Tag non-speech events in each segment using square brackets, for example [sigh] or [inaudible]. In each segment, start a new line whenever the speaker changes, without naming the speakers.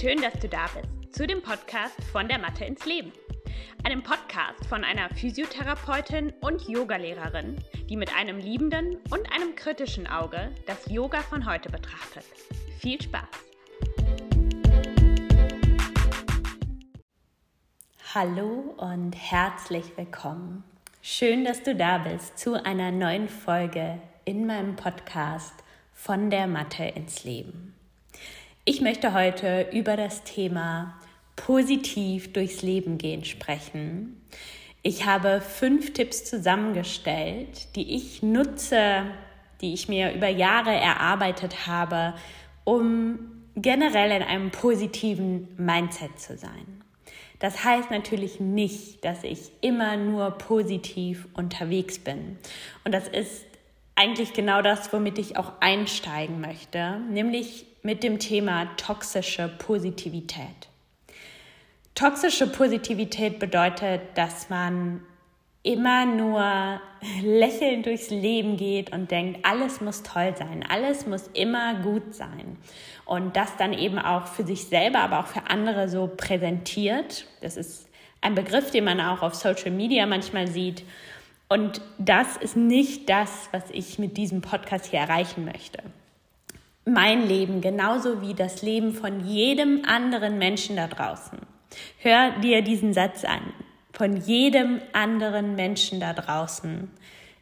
Schön, dass du da bist zu dem Podcast von der Mathe ins Leben. Einem Podcast von einer Physiotherapeutin und Yogalehrerin, die mit einem liebenden und einem kritischen Auge das Yoga von heute betrachtet. Viel Spaß!
Hallo und herzlich willkommen. Schön, dass du da bist zu einer neuen Folge in meinem Podcast von der Mathe ins Leben. Ich möchte heute über das Thema positiv durchs Leben gehen sprechen. Ich habe fünf Tipps zusammengestellt, die ich nutze, die ich mir über Jahre erarbeitet habe, um generell in einem positiven Mindset zu sein. Das heißt natürlich nicht, dass ich immer nur positiv unterwegs bin. Und das ist eigentlich genau das, womit ich auch einsteigen möchte, nämlich mit dem Thema toxische Positivität. Toxische Positivität bedeutet, dass man immer nur [laughs] lächelnd durchs Leben geht und denkt, alles muss toll sein, alles muss immer gut sein. Und das dann eben auch für sich selber, aber auch für andere so präsentiert. Das ist ein Begriff, den man auch auf Social Media manchmal sieht. Und das ist nicht das, was ich mit diesem Podcast hier erreichen möchte. Mein Leben, genauso wie das Leben von jedem anderen Menschen da draußen. Hör dir diesen Satz an. Von jedem anderen Menschen da draußen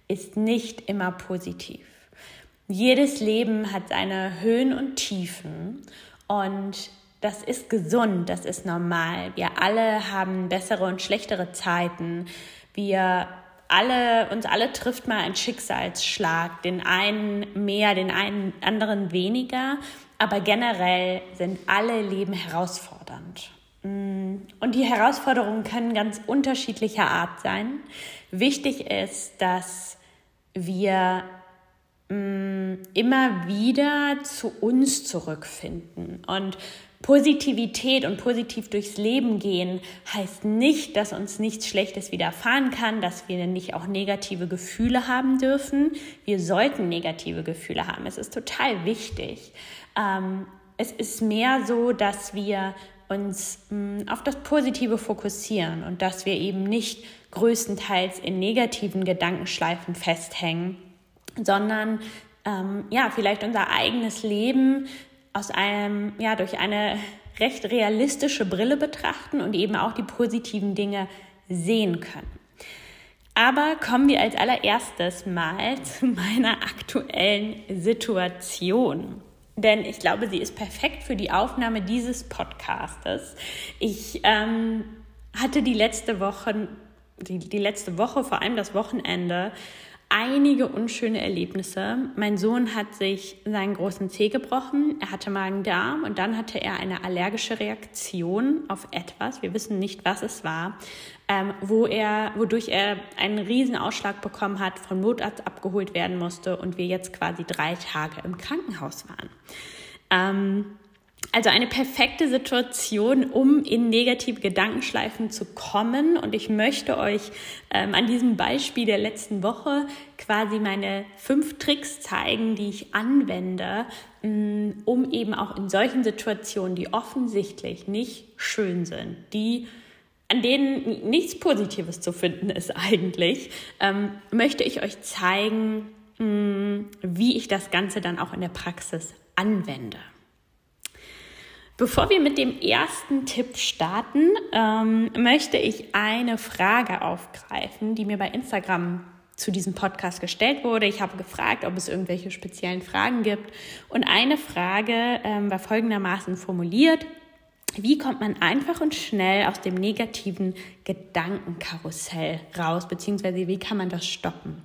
ist nicht immer positiv. Jedes Leben hat seine Höhen und Tiefen und das ist gesund, das ist normal. Wir alle haben bessere und schlechtere Zeiten. Wir alle, uns alle trifft mal ein Schicksalsschlag, den einen mehr, den einen anderen weniger, aber generell sind alle Leben herausfordernd. Mm, und die Herausforderungen können ganz unterschiedlicher Art sein. Wichtig ist, dass wir mm, immer wieder zu uns zurückfinden. Und Positivität und positiv durchs Leben gehen heißt nicht, dass uns nichts Schlechtes widerfahren kann, dass wir nicht auch negative Gefühle haben dürfen. Wir sollten negative Gefühle haben. Es ist total wichtig. Ähm, es ist mehr so, dass wir uns mh, mm, auf das Positive fokussieren und dass wir eben nicht größtenteils in negativen Gedankenschleifen festhängen, sondern ähm, ja, vielleicht unser eigenes Leben aus einem, ja, durch eine recht realistische Brille betrachten und eben auch die positiven Dinge sehen können. Aber kommen wir als allererstes mal [laughs] zu meiner aktuellen Situation. Denn ich glaube, sie ist perfekt für die Aufnahme dieses Podcastes. Ich ähm, hatte die letzte Woche, die, die letzte Woche, vor allem das Wochenende, einige unschöne Erlebnisse. Mein Sohn hat sich seinen großen Zeh gebrochen, er hatte Magen-Darm und dann hatte er eine allergische Reaktion auf etwas, wir wissen nicht, was es war, ähm, wo er, wodurch er einen riesen Ausschlag bekommen hat, vom Notarzt abgeholt werden musste und wir jetzt quasi drei Tage im Krankenhaus waren. Ähm, also eine perfekte Situation, um in negative Gedankenschleifen zu kommen. Und ich möchte euch ähm, an diesem Beispiel der letzten Woche quasi meine fünf Tricks zeigen, die ich anwende, mm, um eben auch in solchen Situationen, die offensichtlich nicht schön sind, die an denen nichts Positives zu finden ist [laughs] eigentlich, ähm, möchte ich euch zeigen, mh, mm, wie ich das Ganze dann auch in der Praxis anwende. Bevor wir mit dem ersten Tipp starten, ähm, möchte ich eine Frage aufgreifen, die mir bei Instagram zu diesem Podcast gestellt wurde. Ich habe gefragt, ob es irgendwelche speziellen Fragen gibt. Und eine Frage ähm, war folgendermaßen formuliert. Wie kommt man einfach und schnell aus dem negativen Gedankenkarussell raus, beziehungsweise wie kann man das stoppen?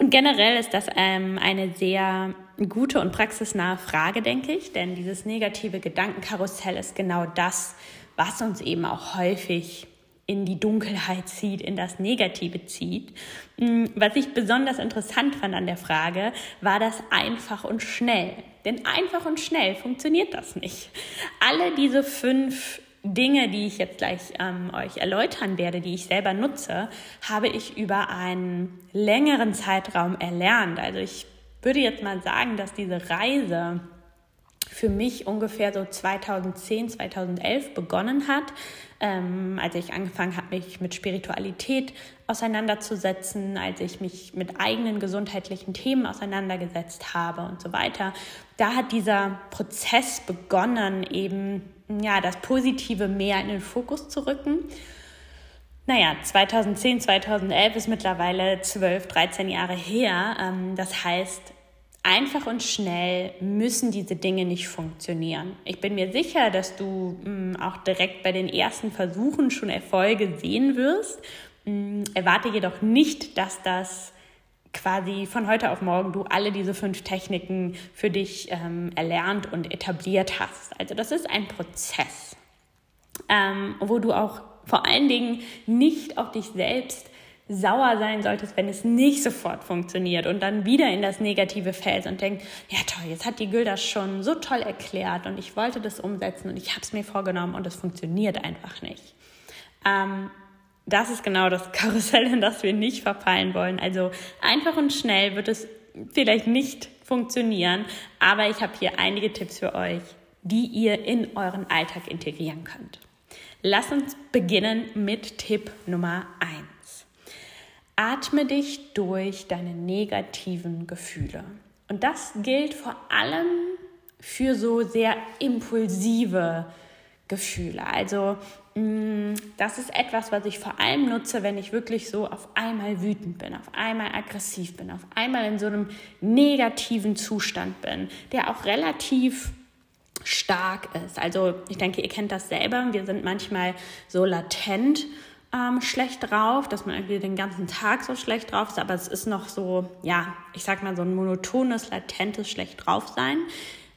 Und generell ist das ähm, eine sehr gute und praxisnahe Frage, denke ich, denn dieses negative Gedankenkarussell ist genau das, was uns eben auch häufig in die Dunkelheit zieht, in das Negative zieht. Mm, was ich besonders interessant fand an der Frage, war das einfach und schnell. Denn einfach und schnell funktioniert das nicht. Alle diese fünf Dinge, die ich jetzt gleich ähm, euch erläutern werde, die ich selber nutze, habe ich über einen längeren Zeitraum erlernt. Also ich würde jetzt mal sagen, dass diese Reise für mich ungefähr so 2010, 2011 begonnen hat, ähm, als ich angefangen habe, mich mit Spiritualität auseinanderzusetzen, als ich mich mit eigenen gesundheitlichen Themen auseinandergesetzt habe und so weiter. Da hat dieser Prozess begonnen, eben ja, das Positive mehr in den Fokus zu rücken. Naja, 2010, 2011 ist mittlerweile 12, 13 Jahre her. Ähm, das heißt, einfach und schnell müssen diese Dinge nicht funktionieren. Ich bin mir sicher, dass du mm, auch direkt bei den ersten Versuchen schon Erfolge sehen wirst. Mm, erwarte jedoch nicht, dass das quasi von heute auf morgen du alle diese fünf Techniken für dich ähm, erlernt und etabliert hast. Also das ist ein Prozess, ähm, wo du auch vor allen Dingen nicht auf dich selbst sauer sein solltest, wenn es nicht sofort funktioniert und dann wieder in das Negative fällst und denkst, ja toll, jetzt hat die Gül schon so toll erklärt und ich wollte das umsetzen und ich habe es mir vorgenommen und es funktioniert einfach nicht. Ähm, das ist genau das [laughs] Karussell, in das wir nicht verfallen wollen. Also einfach und schnell wird es vielleicht nicht funktionieren, aber ich habe hier einige Tipps für euch, die ihr in euren Alltag integrieren könnt. Lass uns beginnen mit Tipp Nummer 1. Atme dich durch deine negativen Gefühle. Und das gilt vor allem für so sehr impulsive Gefühle. Also das ist etwas, was ich vor allem nutze, wenn ich wirklich so auf einmal wütend bin, auf einmal aggressiv bin, auf einmal in so einem negativen Zustand bin, der auch relativ stark ist. Also ich denke, ihr kennt das selber. Wir sind manchmal so latent ähm, schlecht drauf, dass man irgendwie den ganzen Tag so schlecht drauf ist, aber es ist noch so, ja, ich sag mal so ein monotones, latentes schlecht drauf sein.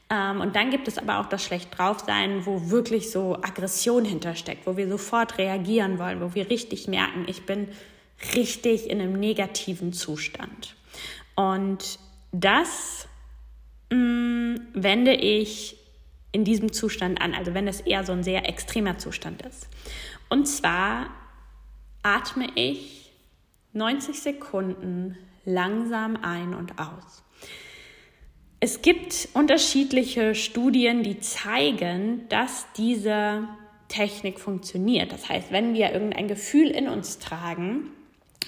Ähm, und dann gibt es aber auch das schlecht drauf sein, wo wirklich so Aggression hintersteckt, wo wir sofort reagieren wollen, wo wir richtig merken, ich bin richtig in einem negativen Zustand. Und das mh, mm, wende ich in diesem Zustand an, also wenn es eher so ein sehr extremer Zustand ist. Und zwar atme ich 90 Sekunden langsam ein und aus. Es gibt unterschiedliche Studien, die zeigen, dass diese Technik funktioniert. Das heißt, wenn wir irgendein Gefühl in uns tragen,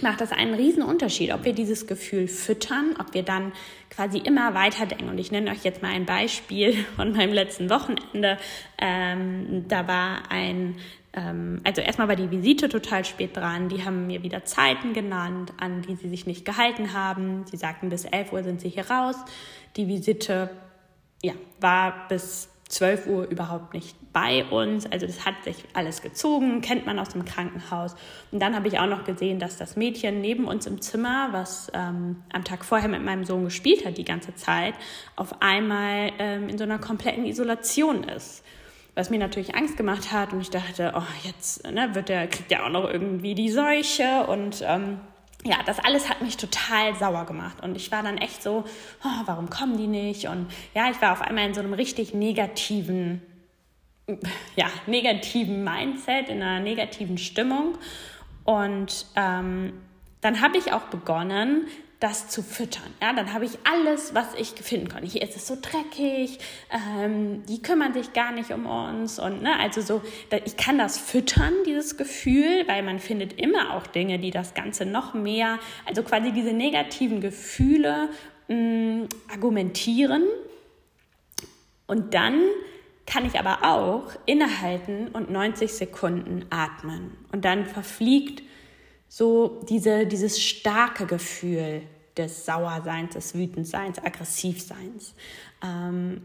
macht das einen riesen Unterschied, ob wir dieses Gefühl füttern, ob wir dann quasi immer weiter denken. Und ich nenne euch jetzt mal ein Beispiel von meinem letzten Wochenende. Ähm, da war ein ähm, also erstmal war die Visite total spät dran. Die haben mir wieder Zeiten genannt, an die sie sich nicht gehalten haben. Sie sagten, bis 11 Uhr sind sie hier raus. Die Visite ja, war bis 12 Uhr überhaupt nicht bei uns. Also das hat sich alles gezogen, kennt man aus dem Krankenhaus. Und dann habe ich auch noch gesehen, dass das Mädchen neben uns im Zimmer, was ähm, am Tag vorher mit meinem Sohn gespielt hat die ganze Zeit, auf einmal ähm, in so einer kompletten Isolation ist was mir natürlich Angst gemacht hat. Und ich dachte, oh, jetzt ne, wird der, kriegt er auch noch irgendwie die Seuche. Und ähm, ja, das alles hat mich total sauer gemacht. Und ich war dann echt so, oh, warum kommen die nicht? Und ja, ich war auf einmal in so einem richtig negativen, ja, negativen Mindset, in einer negativen Stimmung. Und ähm, dann habe ich auch begonnen, das zu füttern. Ja, dann habe ich alles, was ich finden konnte. Hier ist es so dreckig, ähm, die kümmern sich gar nicht um uns und ne, also so, ich kann das füttern, dieses Gefühl, weil man findet immer auch Dinge, die das Ganze noch mehr, also quasi diese negativen Gefühle mh, mm, argumentieren und dann kann ich aber auch innehalten und 90 Sekunden atmen und dann verfliegt so diese, dieses starke Gefühl des Sauerseins, des Wütendseins, Aggressivseins. Ähm,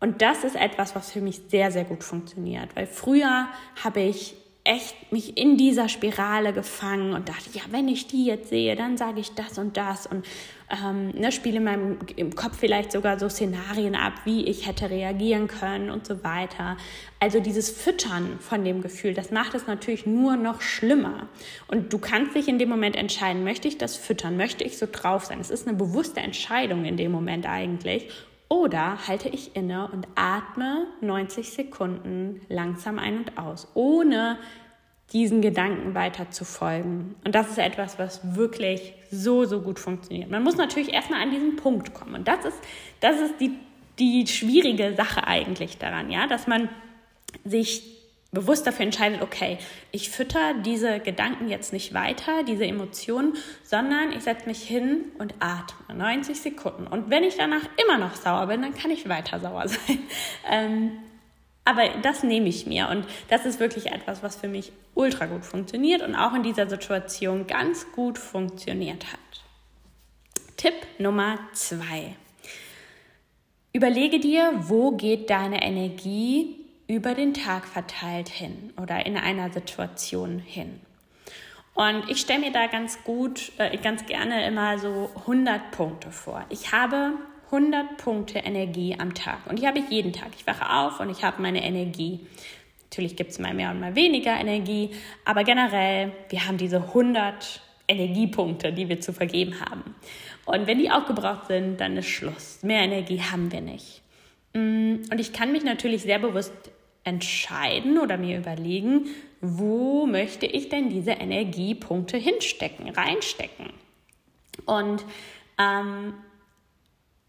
und das ist etwas, was für mich sehr, sehr gut funktioniert, weil früher habe ich echt mich in dieser Spirale gefangen und dachte, ja, wenn ich die jetzt sehe, dann sage ich das und das und ähm, ne, spiele in meinem im Kopf vielleicht sogar so Szenarien ab, wie ich hätte reagieren können und so weiter. Also dieses Füttern von dem Gefühl, das macht es natürlich nur noch schlimmer. Und du kannst dich in dem Moment entscheiden, möchte ich das füttern, möchte ich so drauf sein. Es ist eine bewusste Entscheidung in dem Moment eigentlich. Oder halte ich inne und atme 90 Sekunden langsam ein und aus, ohne diesen Gedanken weiter zu folgen. Und das ist etwas, was wirklich so, so gut funktioniert. Man muss natürlich erstmal an diesen Punkt kommen. Und das ist, das ist die die schwierige Sache eigentlich daran, ja, dass man sich bewusst dafür entscheidet, okay, ich fütter diese Gedanken jetzt nicht weiter, diese Emotionen, sondern ich setze mich hin und atme 90 Sekunden. Und wenn ich danach immer noch sauer bin, dann kann ich weiter sauer [laughs] sein. Ähm, aber das nehme ich mir und das ist wirklich etwas, was für mich ultra gut funktioniert und auch in dieser Situation ganz gut funktioniert hat. Tipp Nummer zwei. Überlege dir, wo geht deine Energie über den Tag verteilt hin oder in einer Situation hin. Und ich stelle mir da ganz gut, äh, ganz gerne immer so 100 Punkte vor. Ich habe 100 Punkte Energie am Tag und die habe ich jeden Tag. Ich wache auf und ich habe meine Energie. Natürlich gibt es mal mehr und mal weniger Energie, aber generell, wir haben diese 100 Energiepunkte, die wir zu vergeben haben. Und wenn die aufgebraucht sind, dann ist Schluss. Mehr Energie haben wir nicht. Mm, und ich kann mich natürlich sehr bewusst entscheiden oder mir überlegen, wo möchte ich denn diese Energiepunkte hinstecken, reinstecken. Und ähm,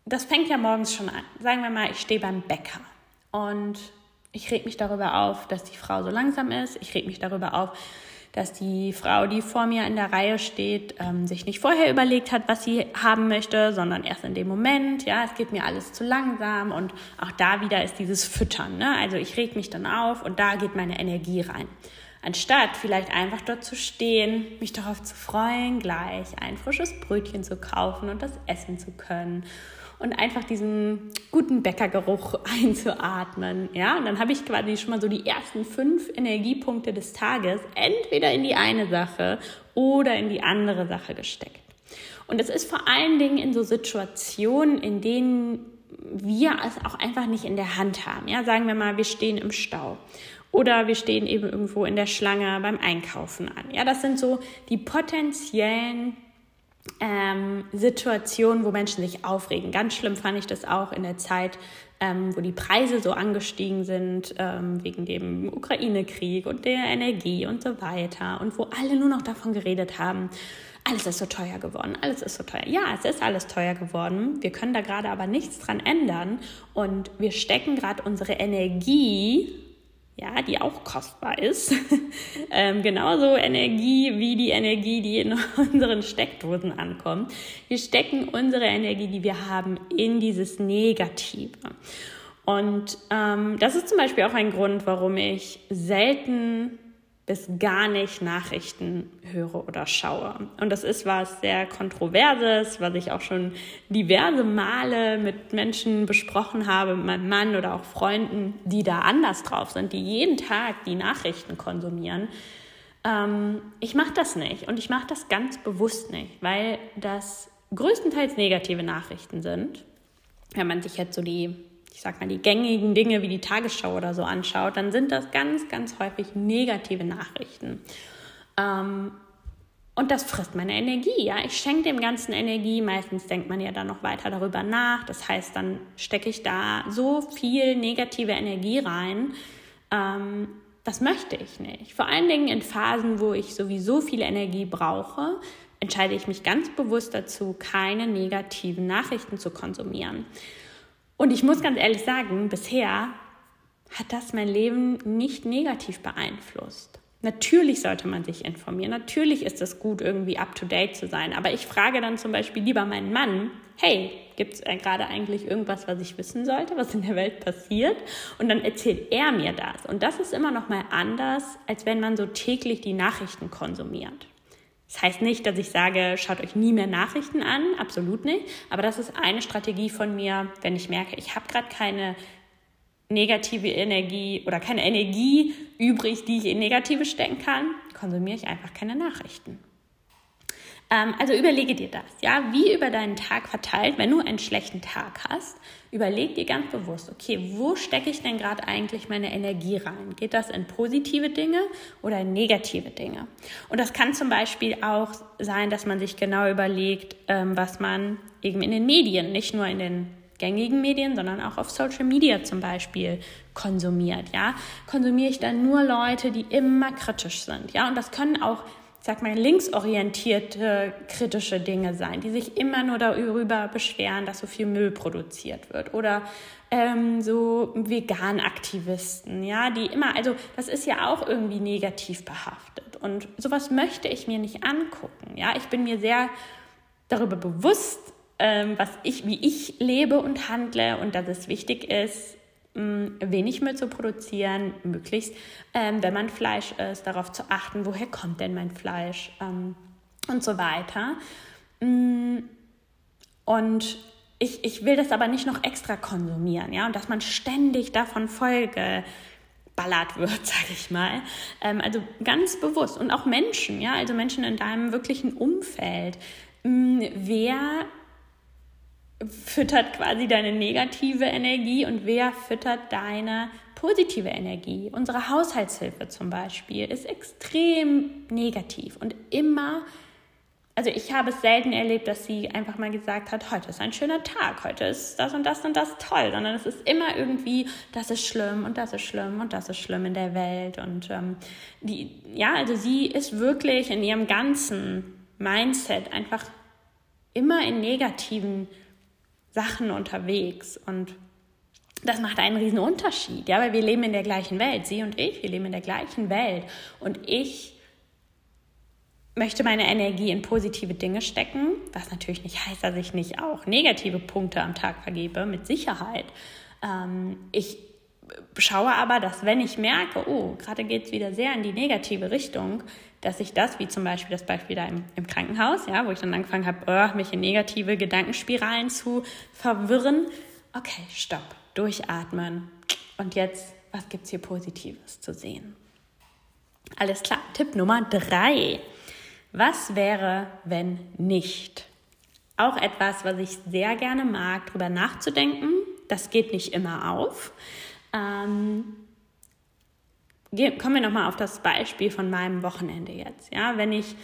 das fängt ja morgens schon an. Sagen wir mal, ich stehe beim Bäcker und ich reg mich darüber auf, dass die Frau so langsam ist. Ich reg mich darüber auf, dass die Frau, die vor mir in der Reihe steht, ähm, sich nicht vorher überlegt hat, was sie haben möchte, sondern erst in dem Moment. Ja, es geht mir alles zu langsam und auch da wieder ist dieses Füttern. Ne? Also ich reg mich dann auf und da geht meine Energie rein. Anstatt vielleicht einfach dort zu stehen, mich darauf zu freuen, gleich ein frisches Brötchen zu kaufen und das essen zu können und einfach diesen guten Bäckergeruch [laughs] einzuatmen. Ja, und dann habe ich quasi schon mal so die ersten fünf Energiepunkte des Tages entweder in die eine Sache oder in die andere Sache gesteckt. Und es ist vor allen Dingen in so Situationen, in denen wir es auch einfach nicht in der Hand haben. Ja, sagen wir mal, wir stehen im Stau oder wir stehen eben irgendwo in der Schlange beim Einkaufen an. Ja, das sind so die potenziellen ähm, Situationen, wo Menschen sich aufregen. Ganz schlimm fand ich das auch in der Zeit, ähm, wo die Preise so angestiegen sind ähm, wegen dem Ukraine-Krieg und der Energie und so weiter und wo alle nur noch davon geredet haben, alles ist so teuer geworden, alles ist so teuer. Ja, es ist alles teuer geworden. Wir können da gerade aber nichts dran ändern und wir stecken gerade unsere Energie ja, die auch kostbar ist. [laughs] ähm, genauso Energie wie die Energie, die in [laughs] unseren Steckdosen ankommt. Wir stecken unsere Energie, die wir haben, in dieses Negative. Und ähm, das ist zum Beispiel auch ein Grund, warum ich selten bis gar nicht Nachrichten höre oder schaue. Und das ist was sehr Kontroverses, was ich auch schon diverse Male mit Menschen besprochen habe, mit meinem Mann oder auch Freunden, die da anders drauf sind, die jeden Tag die Nachrichten konsumieren. Ähm, ich mache das nicht und ich mache das ganz bewusst nicht, weil das größtenteils negative Nachrichten sind. Wenn man sich jetzt so die ich sag mal, die gängigen Dinge wie die Tagesschau oder so anschaut, dann sind das ganz, ganz häufig negative Nachrichten. Ähm, und das frisst meine Energie. Ja, ich schenke dem Ganzen Energie. Meistens denkt man ja dann noch weiter darüber nach. Das heißt, dann stecke ich da so viel negative Energie rein. Ähm, das möchte ich nicht. Vor allen Dingen in Phasen, wo ich sowieso viel Energie brauche, entscheide ich mich ganz bewusst dazu, keine negativen Nachrichten zu konsumieren. Und ich muss ganz ehrlich sagen, bisher hat das mein Leben nicht negativ beeinflusst. Natürlich sollte man sich informieren. Natürlich ist es gut, irgendwie up-to-date zu sein. Aber ich frage dann zum Beispiel lieber meinen Mann, hey, gibt es gerade eigentlich irgendwas, was ich wissen sollte, was in der Welt passiert? Und dann erzählt er mir das. Und das ist immer noch mal anders, als wenn man so täglich die Nachrichten konsumiert. Das heißt nicht, dass ich sage, schaut euch nie mehr Nachrichten an, absolut nicht. Aber das ist eine Strategie von mir, wenn ich merke, ich habe gerade keine negative Energie oder keine Energie übrig, die ich in negative stecken kann, konsumiere ich einfach keine Nachrichten. Ähm, also überlege dir das, ja, wie über deinen Tag verteilt, wenn du einen schlechten Tag hast, überleg dir ganz bewusst, okay, wo stecke ich denn gerade eigentlich meine Energie rein? Geht das in positive Dinge oder in negative Dinge? Und das kann zum Beispiel auch sein, dass man sich genau überlegt, ähm, was man eben in den Medien, nicht nur in den gängigen Medien, sondern auch auf Social Media zum Beispiel konsumiert. Ja, konsumiere ich dann nur Leute, die immer kritisch sind. Ja, und das können auch sag mal, linksorientierte kritische Dinge sein, die sich immer nur darüber beschweren, dass so viel Müll produziert wird. Oder ähm, so Vegan-Aktivisten, ja, die immer, also das ist ja auch irgendwie negativ behaftet. Und sowas möchte ich mir nicht angucken. Ja, ich bin mir sehr darüber bewusst, ähm, was ich, wie ich lebe und handle und dass es wichtig ist, wenig Müll zu produzieren, möglichst, ähm, wenn man Fleisch isst, darauf zu achten, woher kommt denn mein Fleisch ähm, und so weiter. Mm, und ich, ich will das aber nicht noch extra konsumieren, ja, und dass man ständig davon Folge ballert wird, [laughs] sage ich mal. Ähm, also ganz bewusst und auch Menschen, ja, also Menschen in deinem wirklichen Umfeld. Mm, wer füttert quasi deine negative Energie und wer füttert deine positive Energie. Unsere Haushaltshilfe zum Beispiel ist extrem negativ und immer, also ich habe es selten erlebt, dass sie einfach mal gesagt hat, heute ist ein schöner Tag, heute ist das und das und das toll, sondern es ist immer irgendwie, das ist schlimm und das ist schlimm und das ist schlimm in der Welt und ähm, die, ja, also sie ist wirklich in ihrem ganzen Mindset einfach immer in negativen Sachen unterwegs und das macht einen riesen Unterschied, ja, weil wir leben in der gleichen Welt, sie und ich, wir leben in der gleichen Welt und ich möchte meine Energie in positive Dinge stecken, was natürlich nicht heißt, dass ich nicht auch negative Punkte am Tag vergebe, mit Sicherheit. Ähm, ich schaue aber, dass wenn ich merke, oh, gerade geht es wieder sehr in die negative Richtung, dass ich das, wie zum Beispiel das Beispiel da im, im Krankenhaus, ja, wo ich dann angefangen habe, oh, mich in negative Gedankenspiralen zu verwirren. Okay, stopp, durchatmen. Und jetzt, was gibt es hier Positives zu sehen? Alles klar, Tipp Nummer drei. Was wäre, wenn nicht? Auch etwas, was ich sehr gerne mag, darüber nachzudenken. Das geht nicht immer auf. Ähm, kommen wir nochmal auf das Beispiel von meinem Wochenende jetzt. Ja, wenn ich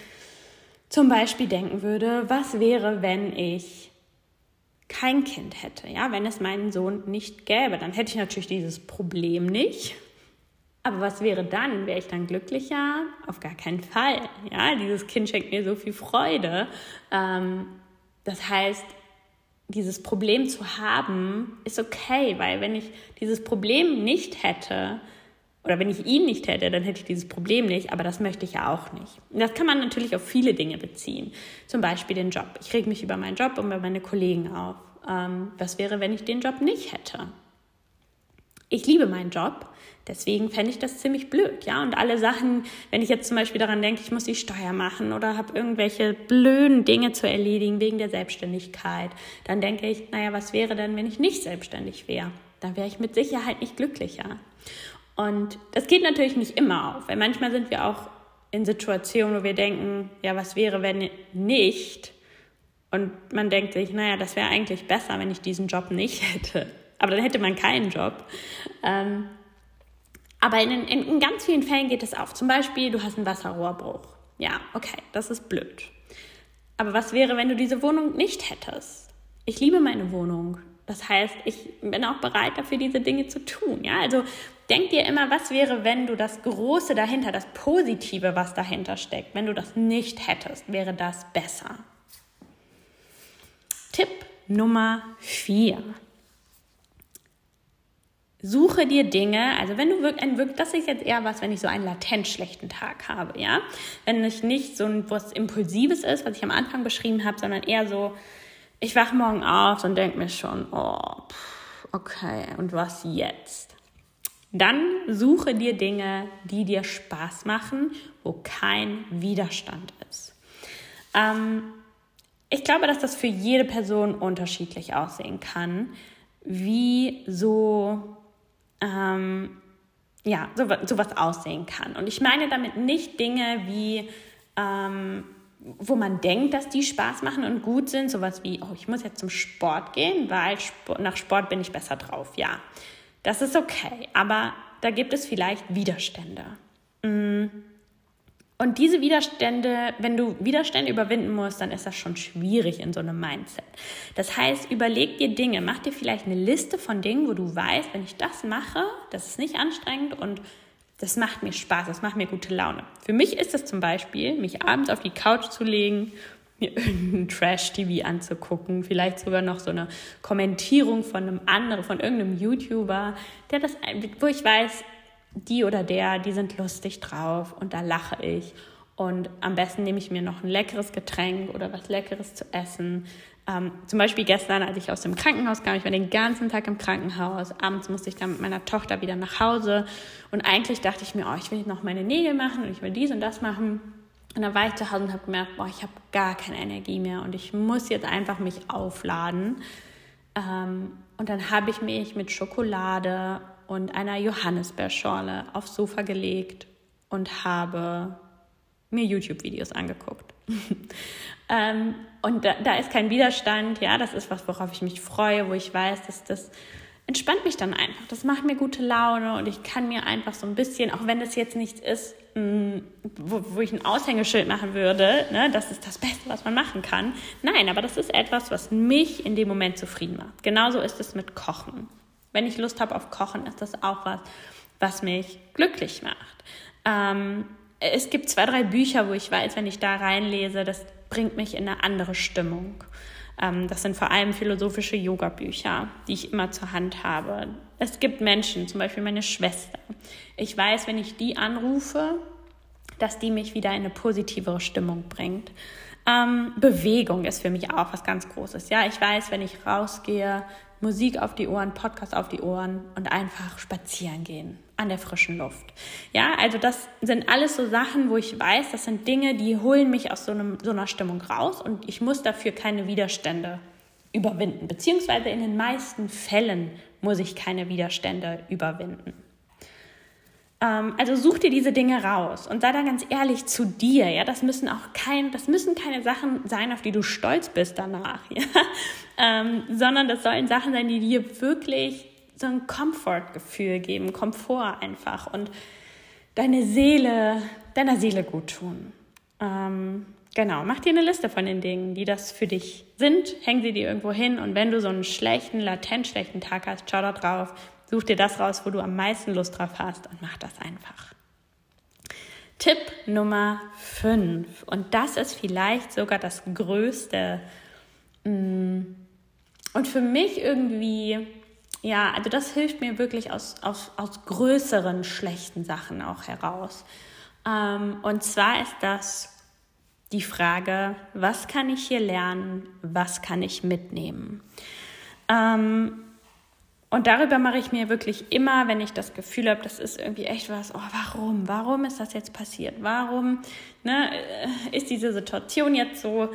zum Beispiel denken würde, was wäre, wenn ich kein Kind hätte, ja, wenn es meinen Sohn nicht gäbe, dann hätte ich natürlich dieses Problem nicht. Aber was wäre dann? Wäre ich dann glücklicher? Auf gar keinen Fall. Ja, dieses Kind schenkt mir so viel Freude. Ähm, das heißt, dieses Problem zu haben, ist okay, weil wenn ich dieses Problem nicht hätte, oder wenn ich ihn nicht hätte, dann hätte ich dieses Problem nicht, aber das möchte ich ja auch nicht. Und das kann man natürlich auf viele Dinge beziehen. Zum Beispiel den Job. Ich reg mich über meinen Job und über meine Kollegen auf. Ähm, was wäre, wenn ich den Job nicht hätte? Ich liebe meinen Job, deswegen fände ich das ziemlich blöd, ja. Und alle Sachen, wenn ich jetzt zum Beispiel daran denke, ich muss die Steuer machen oder habe irgendwelche blöden Dinge zu erledigen wegen der Selbstständigkeit, dann denke ich, naja, was wäre denn, wenn ich nicht selbstständig wäre? Dann wäre ich mit Sicherheit nicht glücklicher. Und das geht natürlich nicht immer auf, weil manchmal sind wir auch in Situationen, wo wir denken, ja, was wäre, wenn nicht? Und man denkt sich, naja, das wäre eigentlich besser, wenn ich diesen Job nicht [laughs] hätte. Aber dann hätte man keinen Job. Ähm, aber in, in, in ganz vielen Fällen geht es auf. Zum Beispiel, du hast einen Wasserrohrbruch. Ja, okay, das ist blöd. Aber was wäre, wenn du diese Wohnung nicht hättest? Ich liebe meine Wohnung. Das heißt, ich bin auch bereit dafür, diese Dinge zu tun. Ja, also denk dir immer, was wäre, wenn du das Große dahinter, das Positive, was dahinter steckt, wenn du das nicht hättest, wäre das besser. Tipp Nummer vier. Suche dir Dinge, also wenn du wirklich, das ist jetzt eher was, wenn ich so einen latent schlechten Tag habe, ja. Wenn ich nicht so ein, was Impulsives ist, was ich am Anfang beschrieben habe, sondern eher so, ich wache morgen auf und denke mir schon, oh, okay, und was jetzt? Dann suche dir Dinge, die dir Spaß machen, wo kein Widerstand ist. Ähm, ich glaube, dass das für jede Person unterschiedlich aussehen kann, wie so, ähm, ja, so, sowas aussehen kann. Und ich meine damit nicht Dinge wie, ähm, wo man denkt, dass die Spaß machen und gut sind, sowas wie, oh, ich muss jetzt zum Sport gehen, weil nach Sport bin ich besser drauf. Ja, das ist okay, aber da gibt es vielleicht Widerstände. Mm. Und diese Widerstände, wenn du Widerstände überwinden musst, dann ist das schon schwierig in so einem Mindset. Das heißt, überleg dir Dinge, mach dir vielleicht eine Liste von Dingen, wo du weißt, wenn ich das mache, das ist nicht anstrengend und Das macht mir Spaß, das macht mir gute Laune. Für mich ist es zum Beispiel, mich abends auf die Couch zu legen, mir irgendeinen Trash-TV anzugucken, vielleicht sogar noch so eine Kommentierung von einem anderen, von irgendeinem YouTuber, der das, wo ich weiß, die oder der, die sind lustig drauf und da lache ich. Und am besten nehme ich mir noch ein leckeres Getränk oder was Leckeres zu essen. Ähm, zum Beispiel gestern, als ich aus dem Krankenhaus kam, ich war den ganzen Tag im Krankenhaus. Abends musste ich dann mit meiner Tochter wieder nach Hause. Und eigentlich dachte ich mir, oh, ich will noch meine Nägel machen und ich will dies und das machen. Und dann war ich zu Hause und habe gemerkt, boah, ich habe gar keine Energie mehr und ich muss jetzt einfach mich aufladen. Ähm, und dann habe ich mich mit Schokolade und einer Johannisbeerschorle aufs Sofa gelegt und habe mir YouTube-Videos angeguckt. [laughs] ähm, und da, da, ist kein Widerstand, ja, das ist was, worauf ich mich freue, wo ich weiß, dass das entspannt mich dann einfach. Das macht mir gute Laune und ich kann mir einfach so ein bisschen, auch wenn das jetzt nichts ist, mh, mm, wo, wo, ich ein Aushängeschild machen würde, ne, das ist das Beste, was man machen kann. Nein, aber das ist etwas, was mich in dem Moment zufrieden macht. Genauso ist es mit Kochen. Wenn ich Lust habe auf Kochen, ist das auch was, was mich glücklich macht. Ähm, es gibt zwei, drei Bücher, wo ich weiß, wenn ich da reinlese, das bringt mich in eine andere Stimmung. Ähm, das sind vor allem philosophische Yoga-Bücher, die ich immer zur Hand habe. Es gibt Menschen, zum Beispiel meine Schwester. Ich weiß, wenn ich die anrufe, dass die mich wieder in eine positivere Stimmung bringt. Ähm, Bewegung ist für mich auch was ganz Großes. Ja, ich weiß, wenn ich rausgehe, Musik auf die Ohren, Podcast auf die Ohren und einfach spazieren gehen an der frischen Luft. Ja, also das sind alles so Sachen, wo ich weiß, das sind Dinge, die holen mich aus so, einem, so einer Stimmung raus und ich muss dafür keine Widerstände überwinden. Beziehungsweise in den meisten Fällen muss ich keine Widerstände überwinden. Ähm, also such dir diese Dinge raus und sei da ganz ehrlich zu dir. Ja, das müssen auch kein, das müssen keine Sachen sein, auf die du stolz bist danach, [laughs] ja? Ähm, sondern das sollen Sachen sein, die dir wirklich so ein Comfort-Gefühl geben, Komfort einfach und deine Seele, deiner Seele gut tun. Ähm, genau, mach dir eine Liste von den Dingen, die das für dich sind, häng sie dir irgendwo hin und wenn du so einen schlechten, latent schlechten Tag hast, schau da drauf, such dir das raus, wo du am meisten Lust drauf hast und mach das einfach. Tipp Nummer 5 und das ist vielleicht sogar das größte mm, und für mich irgendwie ja, also das hilft mir wirklich aus, aus, aus größeren schlechten Sachen auch heraus. Ähm, und zwar ist das die Frage, was kann ich hier lernen, was kann ich mitnehmen? Ähm, und darüber mache ich mir wirklich immer, wenn ich das Gefühl habe, das ist irgendwie echt was, oh, warum? Warum ist das jetzt passiert? Warum ne, äh, ist diese Situation jetzt so?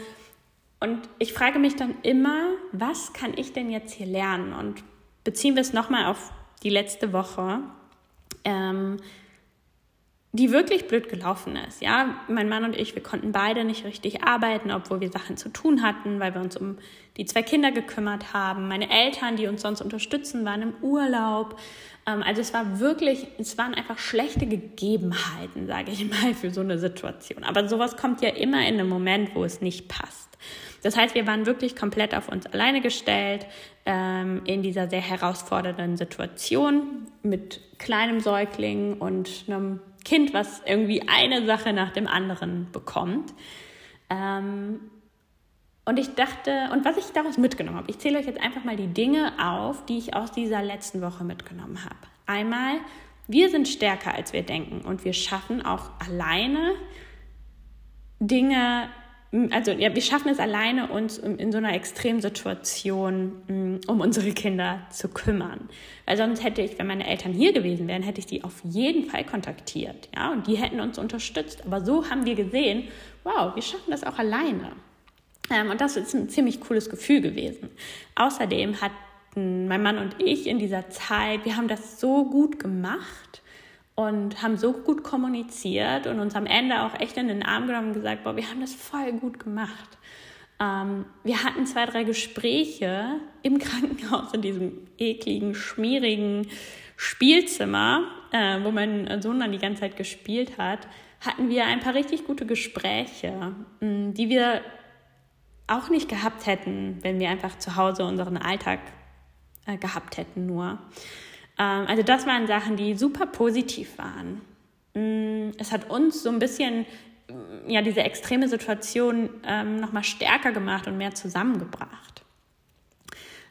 Und ich frage mich dann immer, was kann ich denn jetzt hier lernen? Und beziehen wir es nochmal auf die letzte Woche, ähm, die wirklich blöd gelaufen ist. Ja, mein Mann und ich, wir konnten beide nicht richtig arbeiten, obwohl wir Sachen zu tun hatten, weil wir uns um die zwei Kinder gekümmert haben. Meine Eltern, die uns sonst unterstützen, waren im Urlaub. Ähm, also es war wirklich, es waren einfach schlechte Gegebenheiten, sage ich mal, für so eine Situation. Aber sowas kommt ja immer in einem Moment, wo es nicht passt. Das heißt, wir waren wirklich komplett auf uns alleine gestellt ähm, in dieser sehr herausfordernden Situation mit kleinem Säugling und einem Kind, was irgendwie eine Sache nach dem anderen bekommt. Ähm, und ich dachte, und was ich daraus mitgenommen habe, ich zähle euch jetzt einfach mal die Dinge auf, die ich aus dieser letzten Woche mitgenommen habe. Einmal, wir sind stärker, als wir denken und wir schaffen auch alleine Dinge also ja, wir schaffen es alleine, uns in so einer Extremsituation mm, um unsere Kinder zu kümmern. Weil sonst hätte ich, wenn meine Eltern hier gewesen wären, hätte ich die auf jeden Fall kontaktiert. Ja, und die hätten uns unterstützt. Aber so haben wir gesehen, wow, wir schaffen das auch alleine. Ähm, und das ist ein ziemlich cooles Gefühl gewesen. Außerdem hatten mein Mann und ich in dieser Zeit, wir haben das so gut gemacht und haben so gut kommuniziert und uns am Ende auch echt in den Arm genommen und gesagt, boah, wir haben das voll gut gemacht. Ähm, wir hatten zwei, drei Gespräche im Krankenhaus in diesem ekligen, schmierigen Spielzimmer, äh, wo mein Sohn dann die ganze Zeit gespielt hat, hatten wir ein paar richtig gute Gespräche, mh, mm, die wir auch nicht gehabt hätten, wenn wir einfach zu Hause unseren Alltag äh, gehabt hätten nur. Ähm, also das waren Sachen, die super positiv waren. mm, es hat uns so ein bisschen mm, ja, diese extreme Situation ähm, nochmal stärker gemacht und mehr zusammengebracht.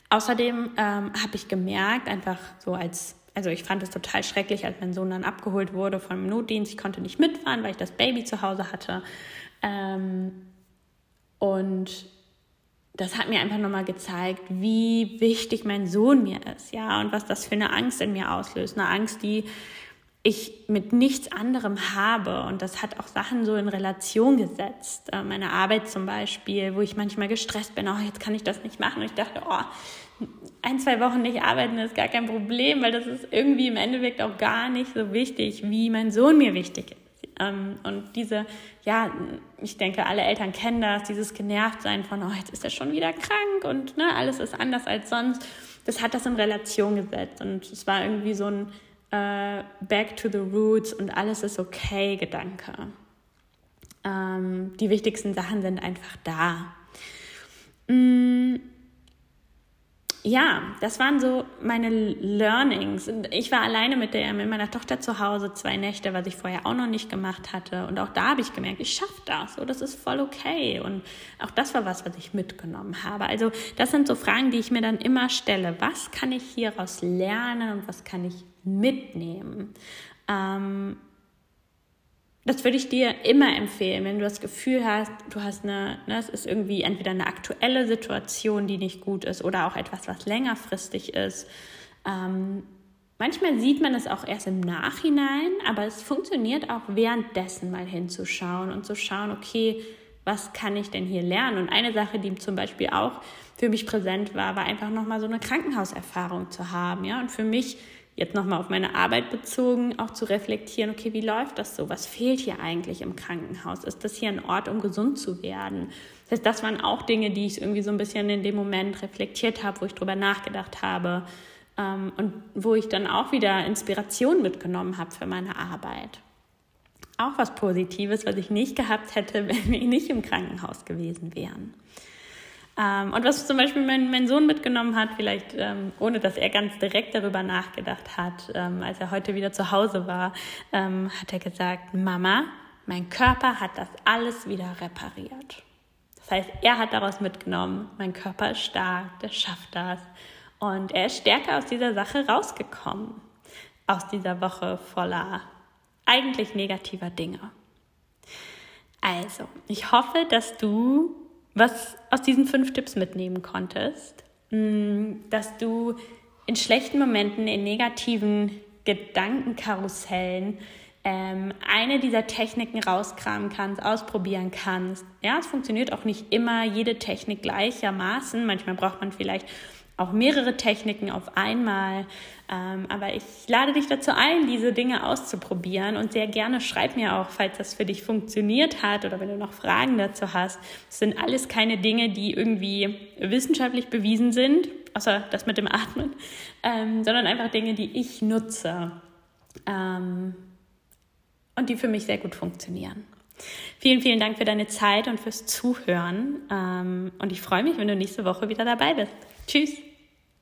Außerdem ähm, habe ich gemerkt, einfach so als, also ich fand es total schrecklich, als mein Sohn dann abgeholt wurde vom Notdienst. Ich konnte nicht mitfahren, weil ich das Baby zu Hause hatte. Ähm, und das hat mir einfach nochmal gezeigt, wie wichtig mein Sohn mir ist, ja, und was das für eine Angst in mir auslöst. Eine Angst, die ich mit nichts anderem habe. Und das hat auch Sachen so in Relation gesetzt. Äh, meine Arbeit zum Beispiel, wo ich manchmal gestresst bin, oh, jetzt kann ich das nicht machen. Und ich dachte, oh, ein, zwei Wochen nicht arbeiten ist gar kein Problem, weil das ist irgendwie im Endeffekt auch gar nicht so wichtig, wie mein Sohn mir wichtig ist. Ähm, und diese, ja, ich denke, alle Eltern kennen das, dieses Genervtsein von, oh, jetzt ist er schon wieder krank und ne, alles ist anders als sonst. Das hat das in Relation gesetzt und es war irgendwie so ein äh, Back to the Roots und alles ist okay Gedanke. Ähm, die wichtigsten Sachen sind einfach da. Mm ja, das waren so meine Learnings. Ich war alleine mit, der, mit meiner Tochter zu Hause zwei Nächte, was ich vorher auch noch nicht gemacht hatte. Und auch da habe ich gemerkt, ich schaffe das. So, das ist voll okay. Und auch das war was, was ich mitgenommen habe. Also das sind so Fragen, die ich mir dann immer stelle. Was kann ich hieraus lernen und was kann ich mitnehmen? Ähm, das würde ich dir immer empfehlen, wenn du das Gefühl hast, du hast eine, ne, es ist irgendwie entweder eine aktuelle Situation, die nicht gut ist, oder auch etwas, was längerfristig ist. Ähm, manchmal sieht man es auch erst im Nachhinein, aber es funktioniert auch währenddessen mal hinzuschauen und zu schauen, okay, was kann ich denn hier lernen? Und eine Sache, die zum Beispiel auch für mich präsent war, war einfach nochmal so eine Krankenhauserfahrung zu haben. Ja? Und für mich jetzt nochmal auf meine Arbeit bezogen, auch zu reflektieren, okay, wie läuft das so? Was fehlt hier eigentlich im Krankenhaus? Ist das hier ein Ort, um gesund zu werden? Das heißt, das waren auch Dinge, die ich irgendwie so ein bisschen in dem Moment reflektiert habe, wo ich drüber nachgedacht habe ähm, und wo ich dann auch wieder Inspiration mitgenommen habe für meine Arbeit. Auch was Positives, was ich nicht gehabt hätte, [laughs] wenn wir nicht im Krankenhaus gewesen wären. Ähm, und was zum Beispiel mein, mein Sohn mitgenommen hat, vielleicht ähm, ohne dass er ganz direkt darüber nachgedacht hat, ähm, als er heute wieder zu Hause war, ähm, hat er gesagt, Mama, mein Körper hat das alles wieder repariert. Das heißt, er hat daraus mitgenommen, mein Körper ist stark, der schafft das. Und er ist stärker aus dieser Sache rausgekommen, aus dieser Woche voller eigentlich negativer Dinge. Also, ich hoffe, dass du was aus diesen fünf Tipps mitnehmen konntest, mm, dass du in schlechten Momenten, in negativen Gedankenkarussellen ähm, eine dieser Techniken rauskramen kannst, ausprobieren kannst. Ja, es funktioniert auch nicht immer jede Technik gleichermaßen. Manchmal braucht man vielleicht auch mehrere Techniken auf einmal. Ähm, aber ich lade dich dazu ein, diese Dinge auszuprobieren und sehr gerne schreib mir auch, falls das für dich funktioniert hat oder wenn du noch Fragen dazu hast. Das sind alles keine Dinge, die irgendwie wissenschaftlich bewiesen sind, außer das mit dem Atmen, ähm, sondern einfach Dinge, die ich nutze ähm, und die für mich sehr gut funktionieren. Vielen, vielen Dank für deine Zeit und fürs Zuhören. Und ich freue mich, wenn du nächste Woche wieder dabei bist. Tschüss.